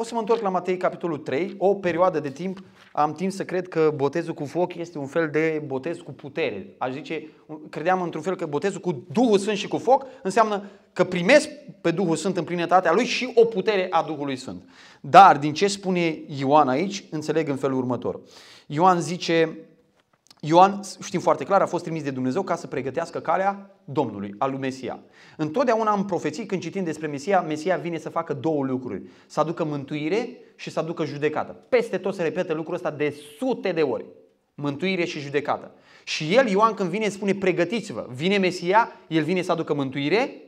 o să mă întorc la Matei, capitolul 3, o perioadă de timp, am timp să cred că botezul cu foc este un fel de botez cu putere. Aș zice, credeam într-un fel că botezul cu Duhul Sfânt și cu foc înseamnă că primesc pe Duhul Sfânt în plinătatea lui și o putere a Duhului Sfânt. Dar din ce spune Ioan aici, înțeleg în felul următor. Ioan zice, Ioan, știm foarte clar, a fost trimis de Dumnezeu ca să pregătească calea Domnului, al lui Mesia. Întotdeauna în profeții, când citim despre Mesia, Mesia vine să facă două lucruri. Să aducă mântuire și să aducă judecată. Peste tot se repetă lucrul ăsta de sute de ori. Mântuire și judecată. Și el, Ioan, când vine, spune pregătiți-vă. Vine Mesia, el vine să aducă mântuire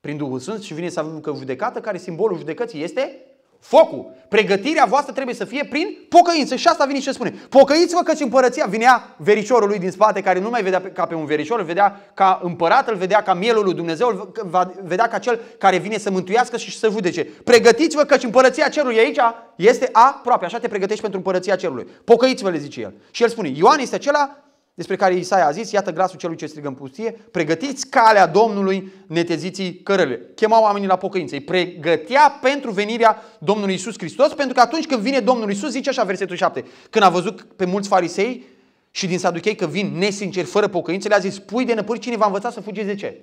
prin Duhul Sfânt și vine să aducă judecată, care simbolul judecății este Focul. Pregătirea voastră trebuie să fie prin pocăință. Și asta vine și ce spune. Pocăiți-vă căci împărăția vinea verișorul lui din spate, care nu mai vedea ca pe un verișor, îl vedea ca împărat, îl vedea ca mielul lui Dumnezeu, îl vedea ca cel care vine să mântuiască și să judece. Pregătiți-vă căci împărăția cerului aici este aproape. Așa te pregătești pentru împărăția cerului. Pocăiți-vă, le zice el. Și el spune, Ioan este acela despre care Isaia a zis, iată glasul celui ce strigă în pustie, pregătiți calea Domnului, neteziții cărările. Chemau oamenii la pocăință, îi pregătea pentru venirea Domnului Isus Hristos, pentru că atunci când vine Domnul Isus, zice așa versetul 7, când a văzut pe mulți farisei și din saduchei că vin nesinceri, fără pocăință, le-a zis, pui de năpâri, cine v-a învățat să fugiți de ce?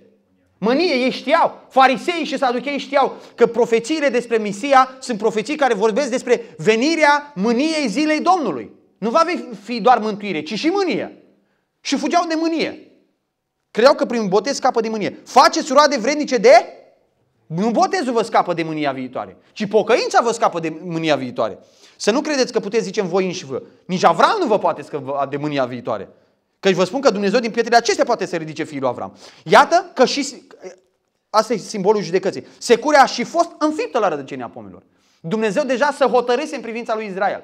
Mânie, ei știau, farisei și saduchei știau că profețiile despre Misia sunt profeții care vorbesc despre venirea mâniei zilei Domnului. Nu va fi doar mântuire, ci și mânie. Și fugeau de mânie. Credeau că prin botez scapă de mânie. Faceți roade vrednice de... Nu botezul vă scapă de mânia viitoare, ci pocăința vă scapă de mânia viitoare. Să nu credeți că puteți zice în voi înși vă. Nici Avram nu vă poate scăpa de mânia viitoare. Căci vă spun că Dumnezeu din pietrele acestea poate să ridice fiul lui Avram. Iată că și... Asta e simbolul judecății. Securea a și fost înfiptă la rădăcenia pomilor. Dumnezeu deja să hotărâse în privința lui Israel.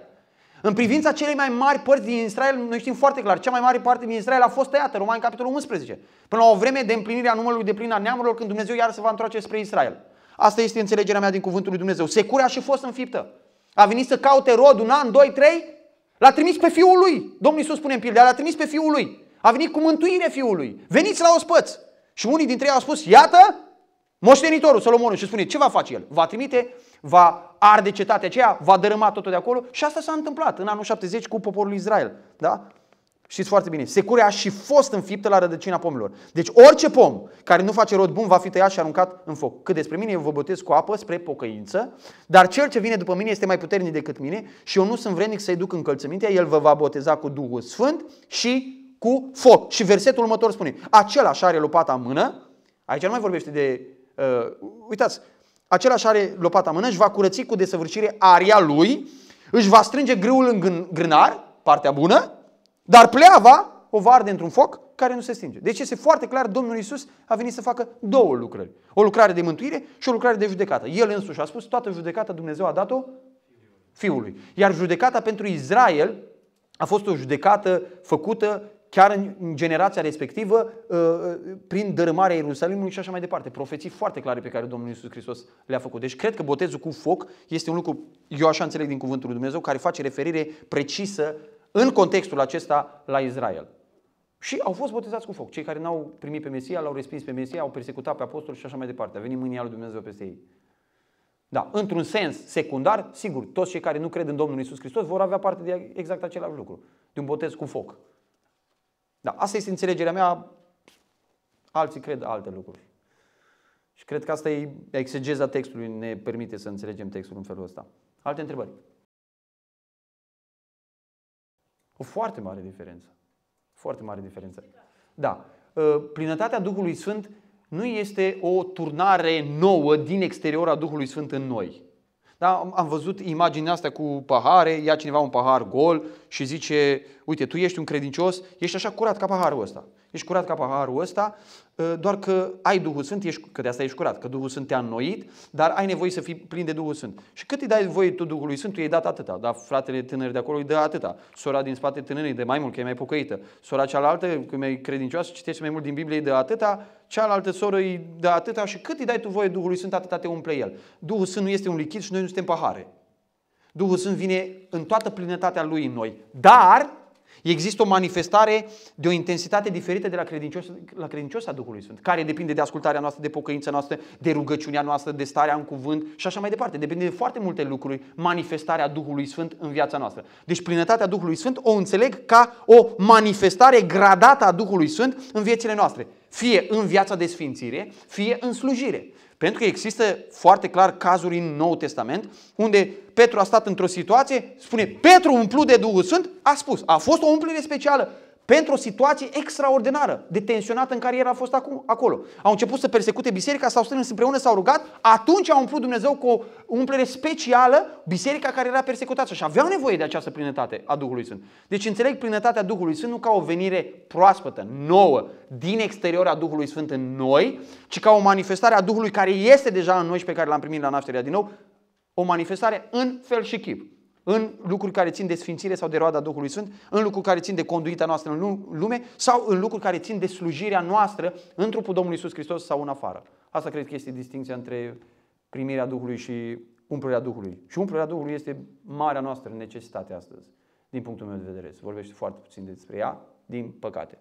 În privința celei mai mari părți din Israel, noi știm foarte clar, cea mai mare parte din Israel a fost tăiată, Romani capitolul 11. Până la o vreme de împlinire a numărului de plin a neamurilor, când Dumnezeu iar se va întoarce spre Israel. Asta este înțelegerea mea din cuvântul lui Dumnezeu. Securea și fost înfiptă. A venit să caute rod un an, doi, trei, l-a trimis pe fiul lui. Domnul Iisus spune în pildă, l-a trimis pe fiul lui. A venit cu mântuire fiul lui. Veniți la ospăț. Și unii dintre ei au spus, iată, moștenitorul Solomonul și spune, ce va face el? Va trimite va arde cetatea aceea, va dărâma totul de acolo și asta s-a întâmplat în anul 70 cu poporul Israel. Da? Știți foarte bine, securea a și fost înfiptă la rădăcina pomilor. Deci orice pom care nu face rod bun va fi tăiat și aruncat în foc. Cât despre mine, eu vă botez cu apă spre pocăință, dar cel ce vine după mine este mai puternic decât mine și eu nu sunt vrednic să-i duc încălțămintea, el vă va boteza cu Duhul Sfânt și cu foc. Și versetul următor spune, același are lopata în mână, aici nu mai vorbește de, uh, uitați, același are lopata în mână, își va curăți cu desăvârșire aria lui, își va strânge grâul în grânar, partea bună, dar pleava o va arde într-un foc care nu se stinge. Deci este foarte clar, Domnul Isus a venit să facă două lucrări. O lucrare de mântuire și o lucrare de judecată. El însuși a spus, toată judecata Dumnezeu a dat-o Fiului. Iar judecata pentru Israel a fost o judecată făcută chiar în generația respectivă, uh, uh, prin dărâmarea Ierusalimului și așa mai departe. Profeții foarte clare pe care Domnul Iisus Hristos le-a făcut. Deci cred că botezul cu foc este un lucru, eu așa înțeleg din cuvântul lui Dumnezeu, care face referire precisă în contextul acesta la Israel. Și au fost botezați cu foc. Cei care n-au primit pe Mesia, l-au respins pe Mesia, au persecutat pe apostoli și așa mai departe. A venit mânia lui Dumnezeu peste ei. Da, într-un sens secundar, sigur, toți cei care nu cred în Domnul Isus Hristos vor avea parte de exact același lucru, de un botez cu foc. Da, asta este înțelegerea mea. Alții cred alte lucruri. Și cred că asta e exegeza textului, ne permite să înțelegem textul în felul ăsta. Alte întrebări? O foarte mare diferență. Foarte mare diferență. Da. Ă, plinătatea Duhului Sfânt nu este o turnare nouă din exterior a Duhului Sfânt în noi. Da? Am văzut imaginea asta cu pahare, ia cineva un pahar gol și zice, uite, tu ești un credincios, ești așa curat ca paharul ăsta. Ești curat ca paharul ăsta, ă, doar că ai Duhul Sfânt, ești, că de asta ești curat, că Duhul Sfânt te-a înnoit, dar ai nevoie să fii plin de Duhul Sfânt. Și cât îi dai voie tu Duhului Sfânt, tu i-ai dat atâta. Dar fratele tânăr de acolo îi dă atâta. Sora din spate tânăr de mai mult, că e mai pocăită. Sora cealaltă, că e mai credincioasă, citește mai mult din Biblie, îi dă atâta. Cealaltă soră îi dă atâta. Și cât îi dai tu voie Duhului Sfânt, atâta te umple El. Duhul Sfânt nu este un lichid și noi nu suntem pahare. Duhul Sfânt vine în toată plinătatea Lui în noi. Dar Există o manifestare de o intensitate diferită de la credincios la credincios a Duhului Sfânt, care depinde de ascultarea noastră, de pocăința noastră, de rugăciunea noastră, de starea în cuvânt și așa mai departe. Depinde de foarte multe lucruri manifestarea Duhului Sfânt în viața noastră. Deci plinătatea Duhului Sfânt o înțeleg ca o manifestare gradată a Duhului Sfânt în viețile noastre. Fie în viața de sfințire, fie în slujire. Pentru că există foarte clar cazuri în Nou Testament unde Petru a stat într-o situație, spune Petru umplut de Duhul Sfânt, a spus, a fost o umplire specială pentru o situație extraordinară, de tensionată în care el a fost acum, acolo. Au început să persecute biserica, s-au strâns împreună, s-au rugat, atunci a umplut Dumnezeu cu o umplere specială biserica care era persecutată și aveau nevoie de această plinătate a Duhului Sfânt. Deci înțeleg plinătatea Duhului Sfânt nu ca o venire proaspătă, nouă, din exterior a Duhului Sfânt în noi, ci ca o manifestare a Duhului care este deja în noi și pe care l-am primit la nașterea din nou, o manifestare în fel și chip în lucruri care țin de sfințire sau de roada Duhului Sfânt, în lucruri care țin de conduita noastră în lume sau în lucruri care țin de slujirea noastră în trupul Domnului Isus Hristos sau în afară. Asta cred că este distinția între primirea Duhului și umplurea Duhului. Și umplurea Duhului este marea noastră necesitate astăzi, din punctul meu de vedere. Se vorbește foarte puțin despre ea, din păcate.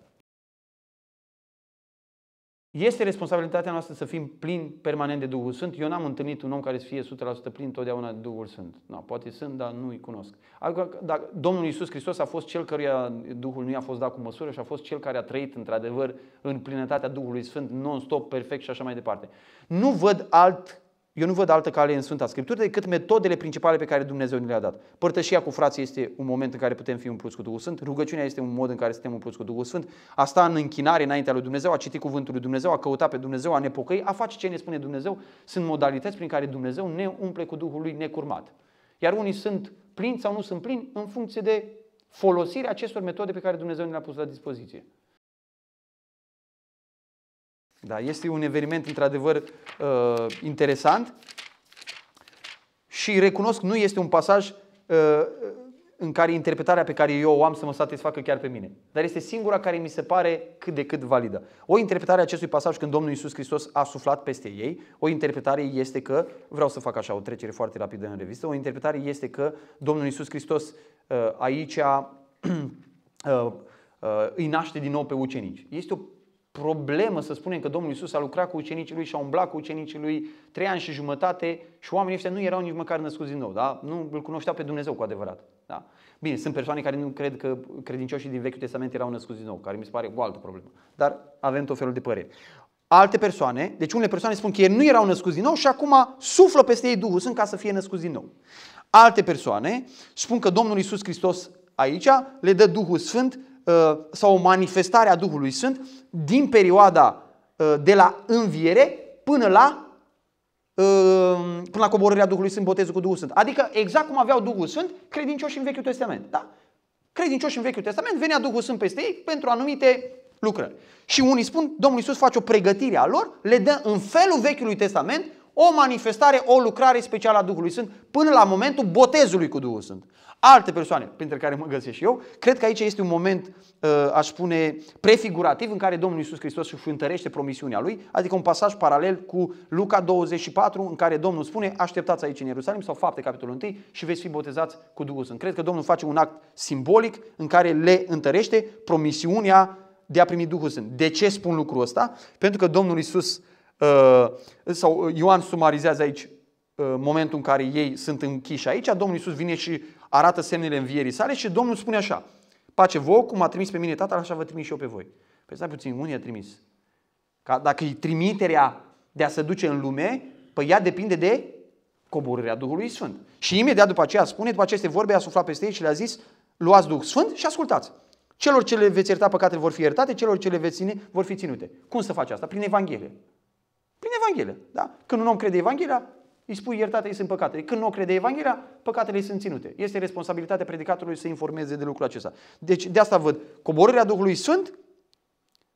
Este responsabilitatea noastră să fim plini permanent de Duhul Sfânt. Eu n-am întâlnit un om care să fie 100% plin totdeauna de Duhul Sfânt. No, poate sunt, dar nu-i cunosc. Adică, dacă Domnul Iisus Hristos a fost cel căruia Duhul nu i-a fost dat cu măsură și a fost cel care a trăit într-adevăr în plinătatea Duhului Sfânt, non-stop, perfect și așa mai departe. Nu văd alt eu nu văd altă cale în Sfânta Scriptură decât metodele principale pe care Dumnezeu ne le-a dat. Părtășia cu frații este un moment în care putem fi umpluți cu Duhul Sfânt, rugăciunea este un mod în care suntem umpluți cu Duhul Sfânt, a sta în închinare înaintea lui Dumnezeu, a citi cuvântul lui Dumnezeu, a căuta pe Dumnezeu, a ne pocăi, a face ce ne spune Dumnezeu, sunt modalități prin care Dumnezeu ne umple cu Duhul lui necurmat. Iar unii sunt plinți sau nu sunt plini în funcție de folosirea acestor metode pe care Dumnezeu ne le-a pus la dispoziție. Da, este un eveniment într-adevăr uh, interesant și recunosc, nu este un pasaj uh, în care interpretarea pe care eu o am să mă satisfacă chiar pe mine. Dar este singura care mi se pare cât de cât validă. O interpretare a acestui pasaj când Domnul Iisus Hristos a suflat peste ei, o interpretare este că, vreau să fac așa o trecere foarte rapidă în revistă, o interpretare este că Domnul Iisus Hristos uh, aici uh, uh, îi naște din nou pe ucenici. Este o problemă să spunem că Domnul Isus a lucrat cu ucenicii lui și a umblat cu ucenicii lui trei ani și jumătate și oamenii ăștia nu erau nici măcar născuți din nou. Da? Nu îl cunoșteau pe Dumnezeu cu adevărat. Da? Bine, sunt persoane care nu cred că credincioșii din Vechiul Testament erau născuți din nou, care mi se pare o altă problemă. Dar avem tot felul de păreri. Alte persoane, deci unele persoane spun că ei nu erau născuți din nou și acum suflă peste ei Duhul Sfânt ca să fie născuți din nou. Alte persoane spun că Domnul Isus Hristos aici le dă Duhul Sfânt Uh, sau o manifestare a Duhului Sfânt din perioada uh, de la înviere până la uh, până la coborârea Duhului Sfânt, botezul cu Duhul Sfânt. Adică exact cum aveau Duhul Sfânt credincioși în Vechiul Testament. Da? Credincioși în Vechiul Testament, venea Duhul Sfânt peste ei pentru anumite lucrări. Și unii spun, Domnul Iisus face o pregătire a lor, le dă în felul Vechiului Testament o manifestare, o lucrare specială a Duhului Sfânt până la momentul botezului cu Duhul Sfânt. Alte persoane, printre care mă găsesc și eu, cred că aici este un moment, uh, aș spune, prefigurativ în care Domnul Iisus Hristos își întărește promisiunea Lui, adică un pasaj paralel cu Luca 24, în care Domnul spune, așteptați aici în Ierusalim, sau fapte capitolul 1, și veți fi botezați cu Duhul Sfânt. Cred că Domnul face un act simbolic în care le întărește promisiunea de a primi Duhul Sfânt. De ce spun lucrul ăsta? Pentru că Domnul Iisus, uh, sau Ioan sumarizează aici uh, momentul în care ei sunt închiși aici, Domnul Iisus vine și arată semnele învierii sale și Domnul spune așa, pace vouă, cum a trimis pe mine Tatăl, așa vă trimis și eu pe voi. Păi stai puțin, unde a trimis? Ca dacă e trimiterea de a se duce în lume, păi ea depinde de coborârea Duhului Sfânt. Și imediat după aceea spune, după aceste vorbe, a suflat peste ei și le-a zis, luați Duh Sfânt și ascultați. Celor ce le veți ierta păcatele vor fi iertate, celor ce le veți ține vor fi ținute. Cum să faci asta? Prin Evanghelie. Prin Evanghelie. Da? Când un om crede Evanghelia, îi spui iertate, îi sunt păcatele. Când nu o crede Evanghelia, păcatele îi sunt ținute. Este responsabilitatea predicatorului să informeze de lucrul acesta. Deci de asta văd coborârea Duhului Sfânt,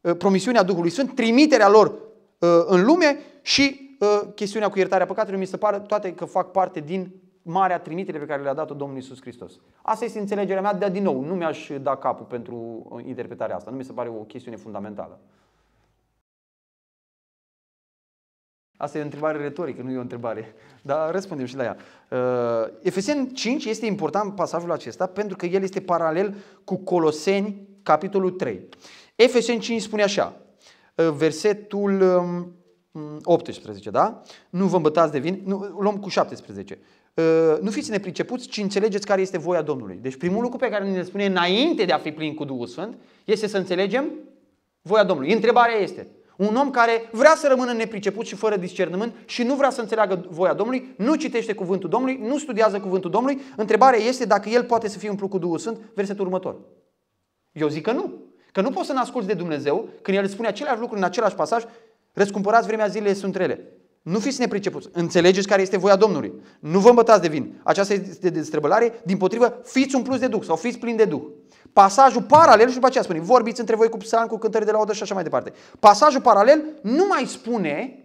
ă, promisiunea Duhului Sfânt, trimiterea lor ă, în lume și ă, chestiunea cu iertarea păcatelor mi se pare toate că fac parte din marea trimitere pe care le-a dat-o Domnul Isus Hristos. Asta este înțelegerea mea, dar din nou, nu mi-aș da capul pentru interpretarea asta. Nu mi se pare o chestiune fundamentală. Asta e o întrebare retorică, nu e o întrebare. Dar răspundem și la ea. Uh, Efeseni 5 este important pasajul acesta pentru că el este paralel cu Coloseni, capitolul 3. Efeseni 5 spune așa, uh, versetul 18, um, da? Nu vă îmbătați de vin, nu, luăm cu 17. Uh, nu fiți nepricepuți, ci înțelegeți care este voia Domnului. Deci primul lucru pe care ne spune înainte de a fi plin cu Duhul Sfânt este să înțelegem voia Domnului. Întrebarea este, un om care vrea să rămână nepriceput și fără discernământ și nu vrea să înțeleagă voia Domnului, nu citește cuvântul Domnului, nu studiază cuvântul Domnului, întrebarea este dacă el poate să fie umplut cu Duhul Sfânt, versetul următor. Eu zic că nu. Că nu poți să ne asculți de Dumnezeu când El spune aceleași lucruri în același pasaj, răscumpărați vremea zilei sunt rele. Nu fiți nepricepuți. Înțelegeți care este voia Domnului. Nu vă îmbătați de vin. Aceasta este destrăbălare. Din potrivă, fiți un plus de Duh sau fiți plini de Duh. Pasajul paralel și după aceea spune, vorbiți între voi cu psalm, cu cântări de laudă și așa mai departe. Pasajul paralel nu mai spune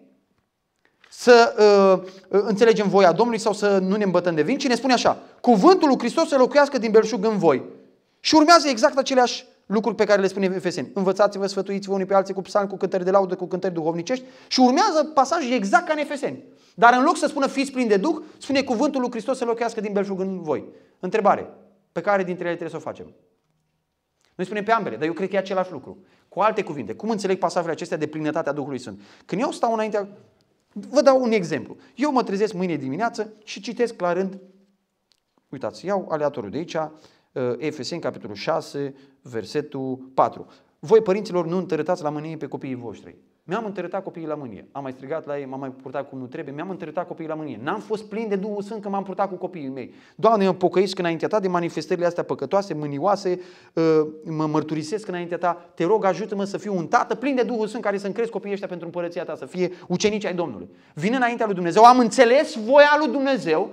să uh, uh, înțelegem voia Domnului sau să nu ne îmbătăm de vin, ci ne spune așa, cuvântul lui Hristos să locuiască din belșug în voi. Și urmează exact aceleași lucruri pe care le spune Efeseni. Învățați-vă, sfătuiți-vă unii pe alții cu psalmi, cu cântări de laudă, cu cântări duhovnicești și urmează pasajul exact ca în Efeseni. Dar în loc să spună fiți plini de Duh, spune cuvântul lui Hristos să locuiască din belșug în voi. Întrebare. Pe care dintre ele trebuie să o facem? Noi spunem pe ambele, dar eu cred că e același lucru. Cu alte cuvinte, cum înțeleg pasajurile acestea de plinătatea Duhului Sfânt? Când eu stau înaintea... Vă dau un exemplu. Eu mă trezesc mâine dimineață și citesc la rând, uitați, iau aleatoriu de aici, uh, Efeseni, capitolul 6, versetul 4. Voi, părinților, nu întărătați la mânie pe copiii voștri. Mi-am întărătat copiii la mânie. Am mai strigat la ei, m-am mai purtat cum nu trebuie, mi-am întărătat copiii la mânie. N-am fost plin de Duhul Sfânt că m-am purtat cu copiii mei. Doamne, mă pocăiesc înaintea ta de manifestările astea păcătoase, mânioase, uh, mă mărturisesc înaintea ta. Te rog, ajută-mă să fiu un tată plin de Duhul Sfânt care să-mi cresc copiii ăștia pentru împărăția ta, să fie ucenici ai Domnului. Vin înaintea lui Dumnezeu, am înțeles voia lui Dumnezeu,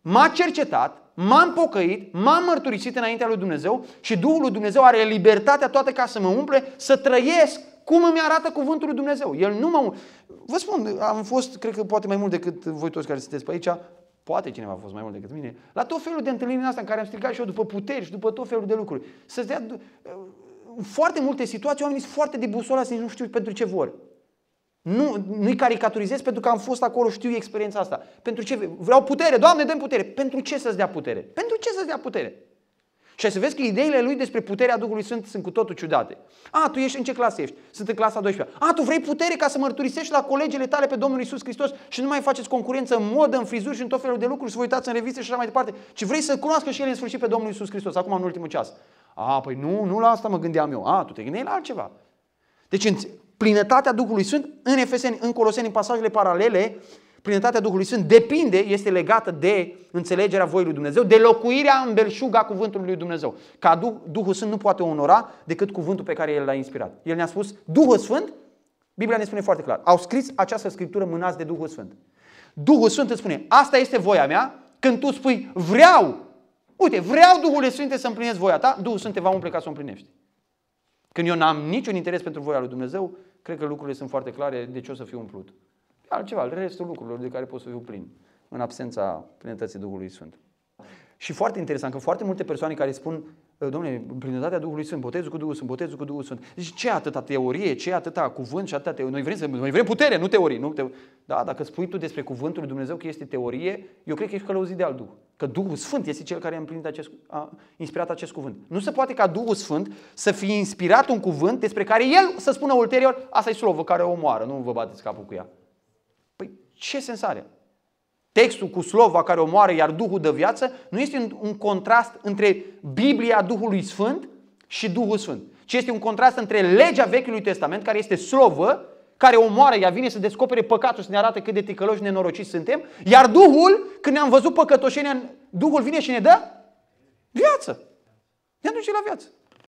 m-a cercetat, m-am pocăit, m-am mărturisit înaintea lui Dumnezeu și Duhul lui Dumnezeu are libertatea toată ca să mă umple, să trăiesc cum îmi arată cuvântul lui Dumnezeu. El nu mă... Vă spun, am fost, cred că poate mai mult decât voi toți care sunteți pe aici, poate cineva a fost mai mult decât mine, la tot felul de întâlniri astea în care am strigat și eu după puteri și după tot felul de lucruri. Să dea foarte multe situații, oamenii sunt foarte debusolați, nici nu știu pentru ce vor. Nu, nu-i caricaturizez pentru că am fost acolo, știu experiența asta. Pentru ce? Vreau putere, Doamne, dăm putere. Pentru ce să-ți dea putere? Pentru ce să-ți dea putere? Și ai să vezi că ideile lui despre puterea Duhului Sfânt sunt cu totul ciudate. A, tu ești în ce clasă ești? Sunt în clasa 12 A, tu vrei putere ca să mărturisești la colegele tale pe Domnul Isus Hristos și nu mai faceți concurență în modă, în frizuri și în tot felul de lucruri, să vă uitați în reviste și așa mai departe, ci vrei să cunoască și el în sfârșit pe Domnul Isus Hristos, acum în ultimul ceas. A, păi nu, nu la asta mă gândeam eu. A, tu te gândeai la altceva. Deci în plinătatea Duhului Sfânt, în Efeseni, în Coloseni, în pasajele paralele, plinătatea Duhului Sfânt depinde, este legată de înțelegerea voii lui Dumnezeu, de locuirea în belșug a cuvântului lui Dumnezeu. Ca Duh, Duhul Sfânt nu poate onora decât cuvântul pe care El l-a inspirat. El ne-a spus, Duhul Sfânt, Biblia ne spune foarte clar, au scris această scriptură mânați de Duhul Sfânt. Duhul Sfânt îți spune, asta este voia mea, când tu spui, vreau, uite, vreau Duhul Sfânt să împlinesc voia ta, Duhul Sfânt te va umple ca să o împlinești. Când eu n-am niciun interes pentru voia lui Dumnezeu, cred că lucrurile sunt foarte clare de ce o să fiu umplut altceva, restul lucrurilor de care pot să fiu plin, în absența plinătății Duhului Sfânt. Și foarte interesant că foarte multe persoane care spun, ă, domnule, plinătatea Duhului Sfânt, botezul cu Duhul Sfânt, botezul cu Duhul Sfânt. Deci ce atâta teorie, ce atâta cuvânt și atâta teorie. Noi vrem, să, noi vrem putere, nu teorie. Nu te... Da, dacă spui tu despre cuvântul lui Dumnezeu că este teorie, eu cred că ești călăuzit de alt Duh. Că Duhul Sfânt este cel care a, împlinit acest, a inspirat acest cuvânt. Nu se poate ca Duhul Sfânt să fie inspirat un cuvânt despre care el să spună ulterior, asta e slovă care o omoară, nu vă bateți capul cu ea. Păi ce sens are? Textul cu slova care omoară, iar Duhul dă viață, nu este un, un contrast între Biblia Duhului Sfânt și Duhul Sfânt, ci este un contrast între legea Vechiului Testament, care este slovă, care omoară, ea vine să descopere păcatul, să ne arate cât de ticăloși nenorociți suntem, iar Duhul, când ne-am văzut păcătoșenia, Duhul vine și ne dă viață. Ne aduce la viață.